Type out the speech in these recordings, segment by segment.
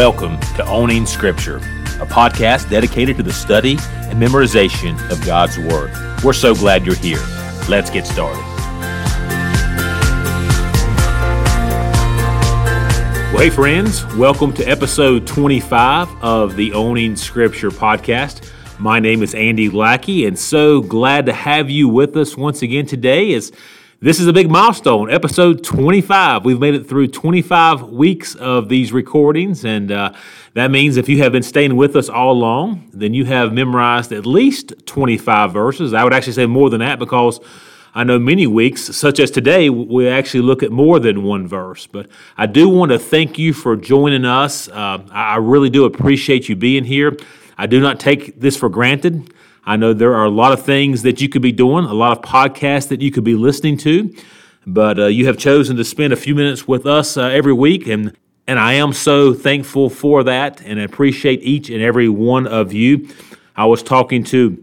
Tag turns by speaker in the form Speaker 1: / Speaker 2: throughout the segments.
Speaker 1: Welcome to Owning Scripture, a podcast dedicated to the study and memorization of God's Word. We're so glad you're here. Let's get started. Well, hey, friends, welcome to episode 25 of the Owning Scripture podcast. My name is Andy Lackey, and so glad to have you with us once again today as this is a big milestone, episode 25. We've made it through 25 weeks of these recordings, and uh, that means if you have been staying with us all along, then you have memorized at least 25 verses. I would actually say more than that because I know many weeks, such as today, we actually look at more than one verse. But I do want to thank you for joining us. Uh, I really do appreciate you being here. I do not take this for granted. I know there are a lot of things that you could be doing, a lot of podcasts that you could be listening to, but uh, you have chosen to spend a few minutes with us uh, every week, and and I am so thankful for that, and appreciate each and every one of you. I was talking to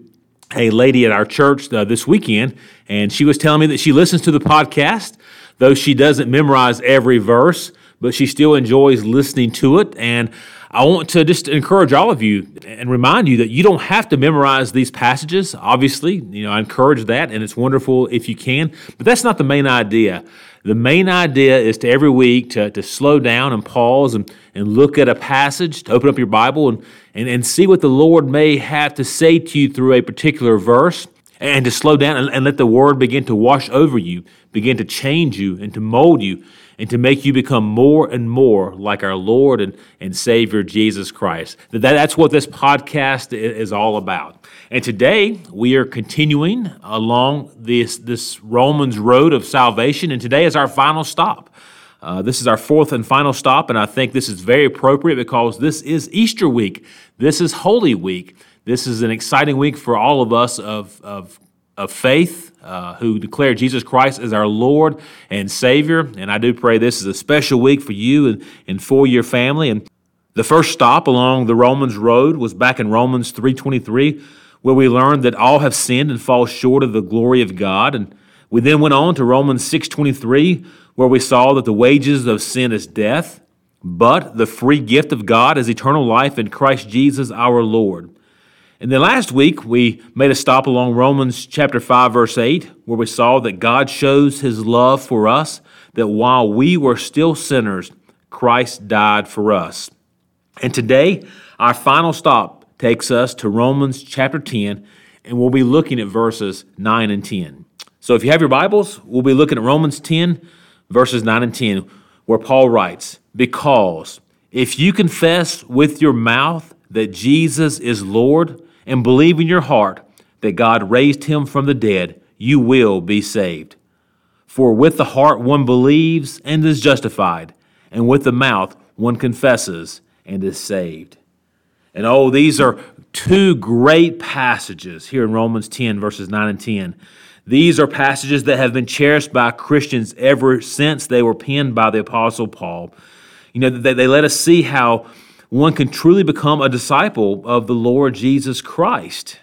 Speaker 1: a lady at our church uh, this weekend, and she was telling me that she listens to the podcast, though she doesn't memorize every verse, but she still enjoys listening to it, and I want to just encourage all of you and remind you that you don't have to memorize these passages. Obviously, you know, I encourage that, and it's wonderful if you can, but that's not the main idea. The main idea is to every week to, to slow down and pause and, and look at a passage, to open up your Bible and, and, and see what the Lord may have to say to you through a particular verse, and to slow down and, and let the Word begin to wash over you, begin to change you, and to mold you and to make you become more and more like our Lord and, and Savior Jesus Christ. That, that's what this podcast is all about. And today we are continuing along this, this Romans road of salvation, and today is our final stop. Uh, this is our fourth and final stop, and I think this is very appropriate because this is Easter week. This is Holy Week. This is an exciting week for all of us of, of of faith uh, who declare Jesus Christ as our Lord and Savior. And I do pray this is a special week for you and, and for your family. And the first stop along the Romans road was back in Romans 3.23, where we learned that all have sinned and fall short of the glory of God. And we then went on to Romans 6.23, where we saw that the wages of sin is death, but the free gift of God is eternal life in Christ Jesus our Lord. And then last week, we made a stop along Romans chapter 5, verse 8, where we saw that God shows his love for us, that while we were still sinners, Christ died for us. And today, our final stop takes us to Romans chapter 10, and we'll be looking at verses 9 and 10. So if you have your Bibles, we'll be looking at Romans 10, verses 9 and 10, where Paul writes, Because if you confess with your mouth that Jesus is Lord, and believe in your heart that God raised him from the dead, you will be saved. For with the heart one believes and is justified, and with the mouth one confesses and is saved. And oh, these are two great passages here in Romans 10, verses 9 and 10. These are passages that have been cherished by Christians ever since they were penned by the Apostle Paul. You know, they, they let us see how one can truly become a disciple of the Lord Jesus Christ.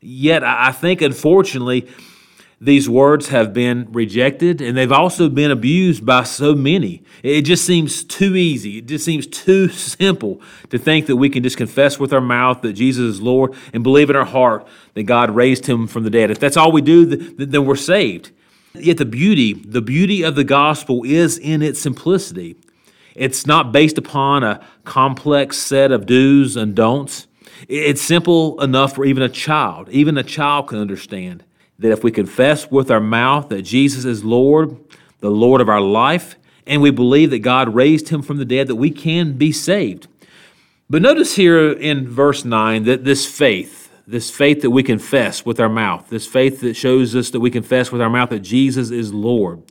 Speaker 1: Yet, I think, unfortunately, these words have been rejected and they've also been abused by so many. It just seems too easy. It just seems too simple to think that we can just confess with our mouth that Jesus is Lord and believe in our heart that God raised him from the dead. If that's all we do, then we're saved. Yet the beauty, the beauty of the gospel is in its simplicity. It's not based upon a complex set of do's and don'ts. It's simple enough for even a child. Even a child can understand that if we confess with our mouth that Jesus is Lord, the Lord of our life, and we believe that God raised him from the dead, that we can be saved. But notice here in verse 9 that this faith, this faith that we confess with our mouth, this faith that shows us that we confess with our mouth that Jesus is Lord,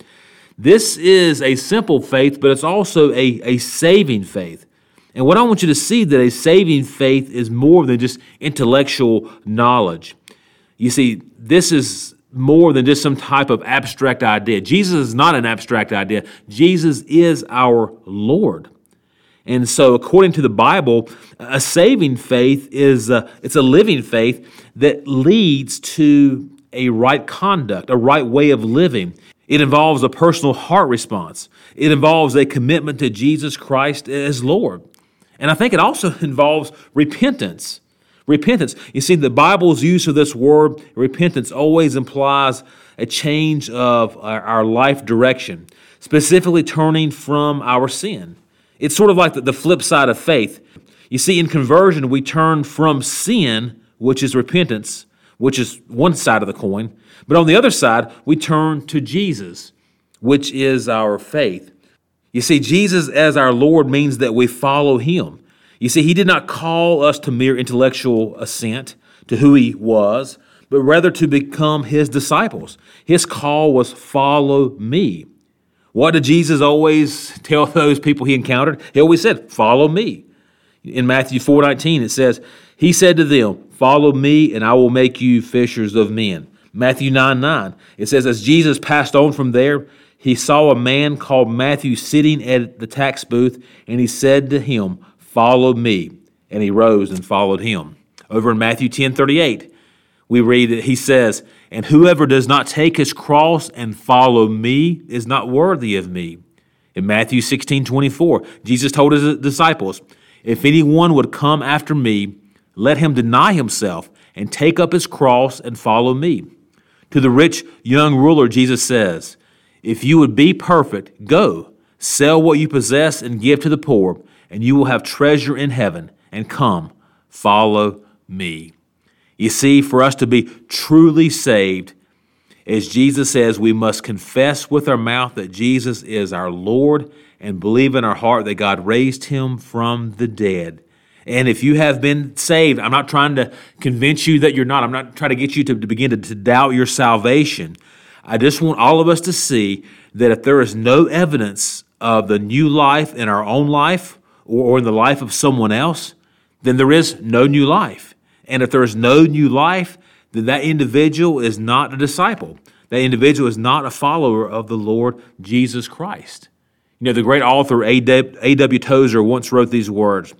Speaker 1: this is a simple faith, but it's also a, a saving faith. And what I want you to see that a saving faith is more than just intellectual knowledge. You see, this is more than just some type of abstract idea. Jesus is not an abstract idea. Jesus is our Lord. And so, according to the Bible, a saving faith is a, it's a living faith that leads to a right conduct, a right way of living. It involves a personal heart response. It involves a commitment to Jesus Christ as Lord. And I think it also involves repentance. Repentance. You see, the Bible's use of this word, repentance, always implies a change of our life direction, specifically turning from our sin. It's sort of like the flip side of faith. You see, in conversion, we turn from sin, which is repentance, which is one side of the coin, but on the other side, we turn to Jesus, which is our faith. You see, Jesus as our Lord means that we follow him. You see, he did not call us to mere intellectual assent to who he was, but rather to become his disciples. His call was follow me. What did Jesus always tell those people he encountered? He always said, follow me. In Matthew 4:19 it says, he said to them, follow me and I will make you fishers of men. Matthew 9 9. It says, As Jesus passed on from there, he saw a man called Matthew sitting at the tax booth, and he said to him, Follow me. And he rose and followed him. Over in Matthew 10 38, we read that he says, And whoever does not take his cross and follow me is not worthy of me. In Matthew 16 24, Jesus told his disciples, If anyone would come after me, let him deny himself and take up his cross and follow me. To the rich young ruler, Jesus says, If you would be perfect, go, sell what you possess and give to the poor, and you will have treasure in heaven. And come, follow me. You see, for us to be truly saved, as Jesus says, we must confess with our mouth that Jesus is our Lord and believe in our heart that God raised him from the dead. And if you have been saved, I'm not trying to convince you that you're not. I'm not trying to get you to, to begin to, to doubt your salvation. I just want all of us to see that if there is no evidence of the new life in our own life or, or in the life of someone else, then there is no new life. And if there is no new life, then that individual is not a disciple. That individual is not a follower of the Lord Jesus Christ. You know, the great author A.W. Tozer once wrote these words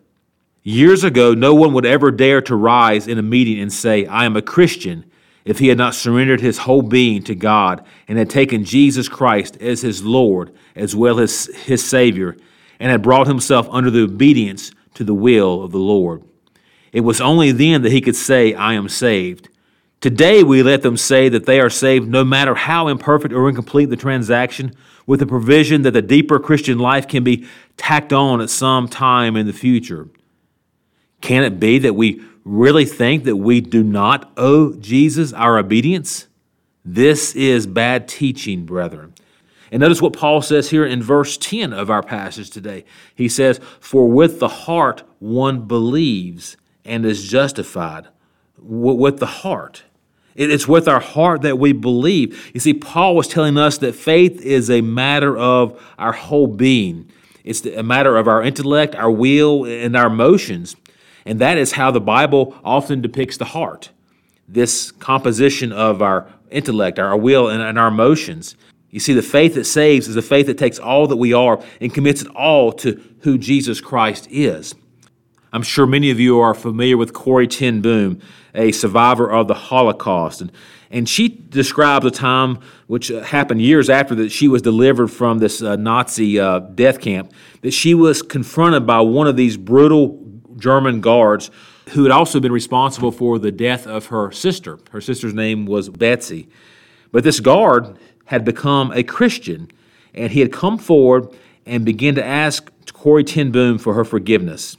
Speaker 1: Years ago, no one would ever dare to rise in a meeting and say, I am a Christian, if he had not surrendered his whole being to God and had taken Jesus Christ as his Lord as well as his Savior and had brought himself under the obedience to the will of the Lord. It was only then that he could say, I am saved. Today, we let them say that they are saved no matter how imperfect or incomplete the transaction, with the provision that the deeper Christian life can be tacked on at some time in the future. Can it be that we really think that we do not owe Jesus our obedience? This is bad teaching, brethren. And notice what Paul says here in verse 10 of our passage today. He says, For with the heart one believes and is justified. With the heart. It's with our heart that we believe. You see, Paul was telling us that faith is a matter of our whole being. It's a matter of our intellect, our will, and our emotions. And that is how the Bible often depicts the heart this composition of our intellect, our will, and, our emotions. You see, the faith that saves is a faith that takes all that we are and commits it all to who Jesus Christ is. I'm sure many of you are familiar with Corrie Ten Boom, a survivor of the Holocaust. And, and she describes a time which uh, happened years after that she was delivered from this uh, Nazi uh, death camp, that she was confronted by one of these brutal German guards who had also been responsible for the death of her sister. Her sister's name was Betsy. But this guard had become a Christian, and he had come forward and began to ask Corrie Ten Boom for her forgiveness.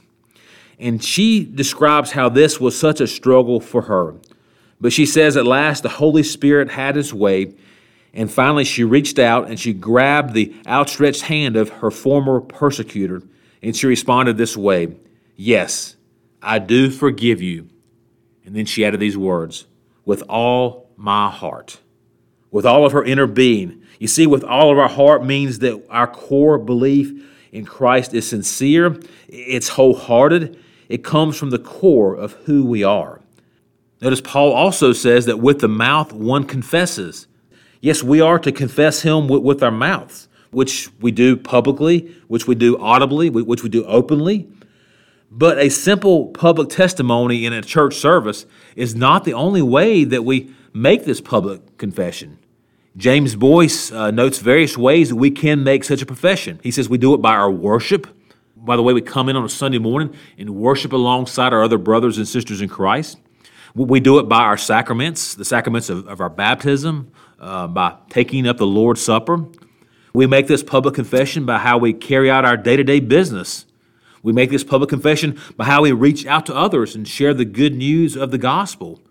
Speaker 1: And she describes how this was such a struggle for her. But she says at last the Holy Spirit had his way, and finally she reached out and she grabbed the outstretched hand of her former persecutor, and she responded this way Yes, I do forgive you. And then she added these words with all my heart, with all of her inner being. You see, with all of our heart means that our core belief in Christ is sincere, it's wholehearted, it comes from the core of who we are. Notice Paul also says that with the mouth one confesses. Yes, we are to confess him with, our mouths, which we do publicly, which we do audibly, which we do openly. But a simple public testimony in a church service is not the only way that we make this public confession. James Boice uh, notes various ways that we can make such a profession. He says we do it by our worship, by the way we come in on a Sunday morning and worship alongside our other brothers and sisters in Christ. We do it by our sacraments, the sacraments of, of our baptism, uh, by taking up the Lord's Supper. We make this public confession by how we carry out our day to day business. We make this public confession by how we reach out to others and share the good news of the gospel.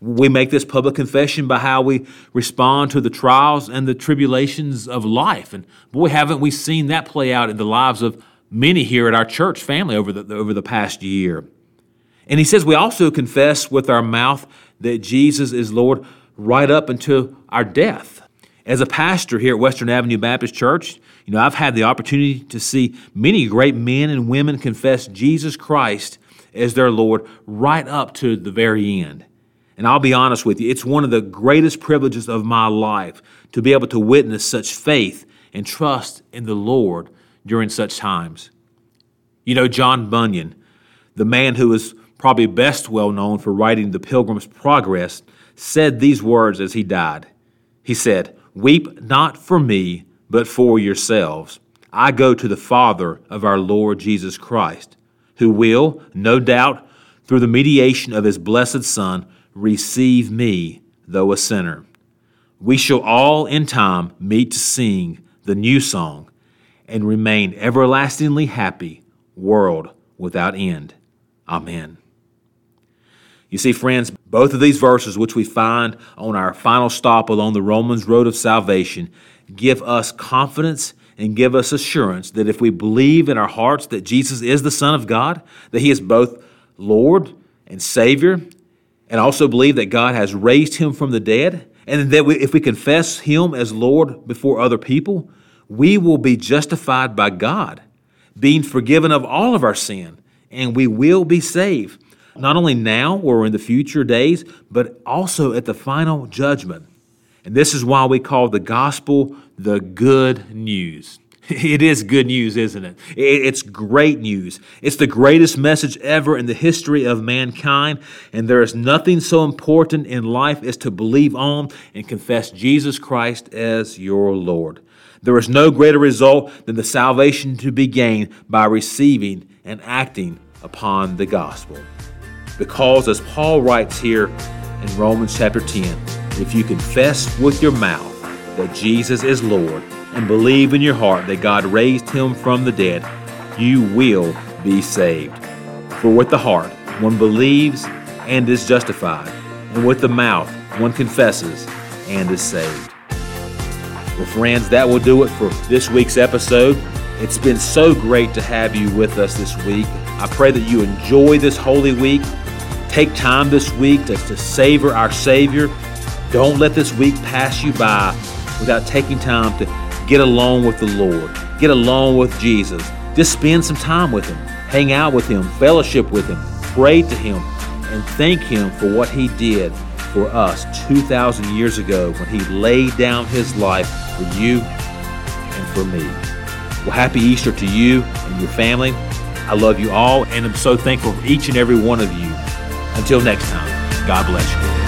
Speaker 1: We make this public confession by how we respond to the trials and the tribulations of life. And boy, haven't we seen that play out in the lives of many here at our church family over the, over the past year. And he says we also confess with our mouth that Jesus is Lord right up until our death. As a pastor here at Western Avenue Baptist Church, you know, I've had the opportunity to see many great men and women confess Jesus Christ as their Lord right up to the very end. And I'll be honest with you, it's one of the greatest privileges of my life to be able to witness such faith and trust in the Lord during such times. You know, John Bunyan, the man who is probably best well known for writing The Pilgrim's Progress, said these words as he died. He said, Weep not for me, but for yourselves. I go to the Father of our Lord Jesus Christ, who will, no doubt, through the mediation of his blessed Son, receive me, though a sinner. We shall all in time meet to sing the new song and remain everlastingly happy, world without end. Amen. You see, friends, both of these verses, which we find on our final stop along the Romans road of salvation, give us confidence and give us assurance that if we believe in our hearts that Jesus is the Son of God, that He is both Lord and Savior, and also believe that God has raised Him from the dead, and that we, if we confess Him as Lord before other people, we will be justified by God, being forgiven of all of our sin, and we will be saved not only now or in the future days, but also at the final judgment. And this is why we call the gospel the good news. It is good news, isn't it? It's great news. It's the greatest message ever in the history of mankind, and there is nothing so important in life as to believe on and confess Jesus Christ as your Lord. There is no greater result than the salvation to be gained by receiving and acting upon the gospel. Because, as Paul writes here in Romans chapter 10, if you confess with your mouth that Jesus is Lord and believe in your heart that God raised him from the dead, you will be saved. For with the heart one believes and is justified, and with the mouth one confesses and is saved. Well, friends, that will do it for this week's episode. It's been so great to have you with us this week. I pray that you enjoy this Holy Week Take time this week to, to savor our Savior. Don't let this week pass you by without taking time to get along with the Lord, get along with Jesus. Just spend some time with Him, hang out with Him, fellowship with Him, pray to Him, and thank Him for what He did for us 2,000 years ago when He laid down His life for you and for me. Well, happy Easter to you and your family. I love you all, and I'm so thankful for each and every one of you. Until next time, God bless you.